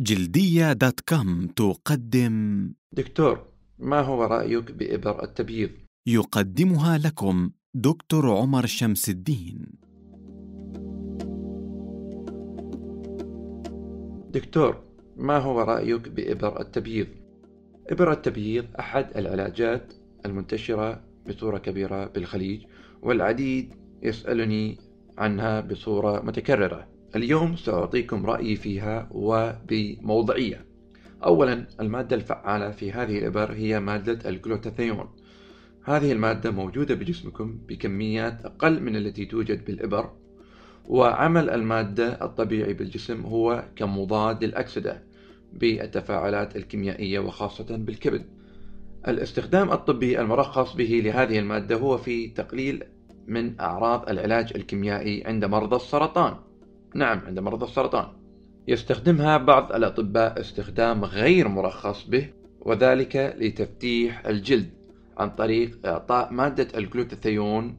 جلدية دوت كوم تقدم دكتور ما هو رأيك بإبر التبييض؟ يقدمها لكم دكتور عمر شمس الدين دكتور ما هو رأيك بإبر التبييض؟ إبر التبييض أحد العلاجات المنتشرة بصورة كبيرة بالخليج والعديد يسألني عنها بصورة متكررة اليوم سأعطيكم رأيي فيها وبموضعية. أولا المادة الفعالة في هذه الإبر هي مادة الجلوتاثيون. هذه المادة موجودة بجسمكم بكميات أقل من التي توجد بالإبر وعمل المادة الطبيعي بالجسم هو كمضاد للأكسدة بالتفاعلات الكيميائية وخاصة بالكبد. الاستخدام الطبي المرخص به لهذه المادة هو في تقليل من أعراض العلاج الكيميائي عند مرضى السرطان. نعم عند مرضى السرطان. يستخدمها بعض الأطباء استخدام غير مرخص به وذلك لتفتيح الجلد عن طريق إعطاء مادة الجلوتاثيون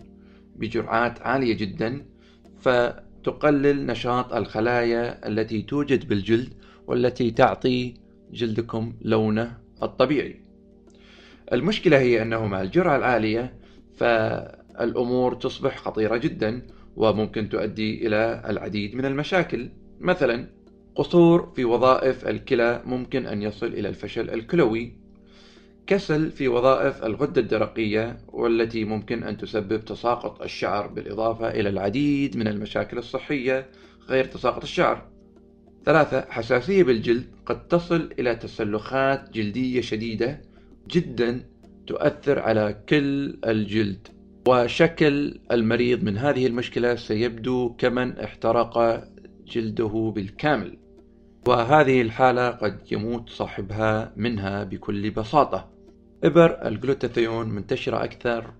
بجرعات عالية جدا فتقلل نشاط الخلايا التي توجد بالجلد والتي تعطي جلدكم لونه الطبيعي. المشكلة هي أنه مع الجرعة العالية فالأمور تصبح خطيرة جدا وممكن تؤدي إلى العديد من المشاكل. مثلا قصور في وظائف الكلى ممكن أن يصل إلى الفشل الكلوي. كسل في وظائف الغدة الدرقية والتي ممكن أن تسبب تساقط الشعر بالإضافة إلى العديد من المشاكل الصحية غير تساقط الشعر. ثلاثة حساسية بالجلد قد تصل إلى تسلخات جلدية شديدة جدا تؤثر على كل الجلد. وشكل المريض من هذه المشكلة سيبدو كمن احترق جلده بالكامل. وهذه الحالة قد يموت صاحبها منها بكل بساطة. إبر الجلوتاثيون منتشرة أكثر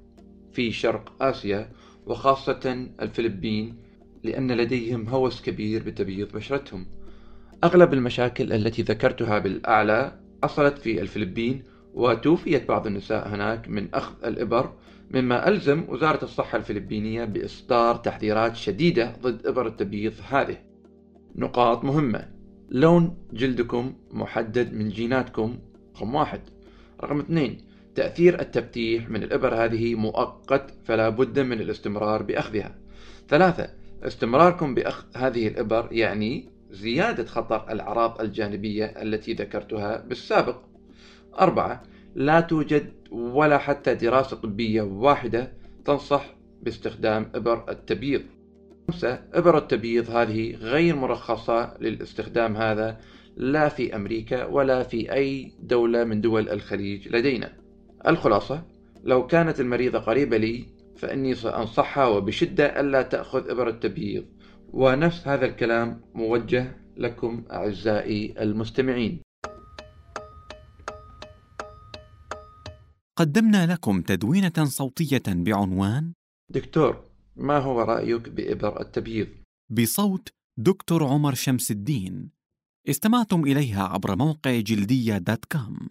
في شرق آسيا وخاصة الفلبين لأن لديهم هوس كبير بتبييض بشرتهم. أغلب المشاكل التي ذكرتها بالأعلى حصلت في الفلبين وتوفيت بعض النساء هناك من أخذ الإبر مما ألزم وزارة الصحة الفلبينية بإصدار تحذيرات شديدة ضد إبر التبييض هذه. نقاط مهمة. لون جلدكم محدد من جيناتكم. رقم واحد. رقم اثنين. تأثير التفتيح من الإبر هذه مؤقت فلا بد من الاستمرار بأخذها. ثلاثة. استمراركم بأخذ هذه الإبر يعني زيادة خطر الأعراض الجانبية التي ذكرتها بالسابق. أربعة. لا توجد ولا حتى دراسة طبية واحدة تنصح باستخدام إبر التبييض. خمسة إبر التبييض هذه غير مرخصة للاستخدام هذا لا في أمريكا ولا في أي دولة من دول الخليج لدينا. الخلاصة لو كانت المريضة قريبة لي فإني سأنصحها وبشدة ألا تأخذ إبر التبييض. ونفس هذا الكلام موجه لكم أعزائي المستمعين. قدمنا لكم تدوينة صوتية بعنوان دكتور ما هو رأيك بإبر التبييض؟ بصوت دكتور عمر شمس الدين استمعتم إليها عبر موقع جلدية دوت كوم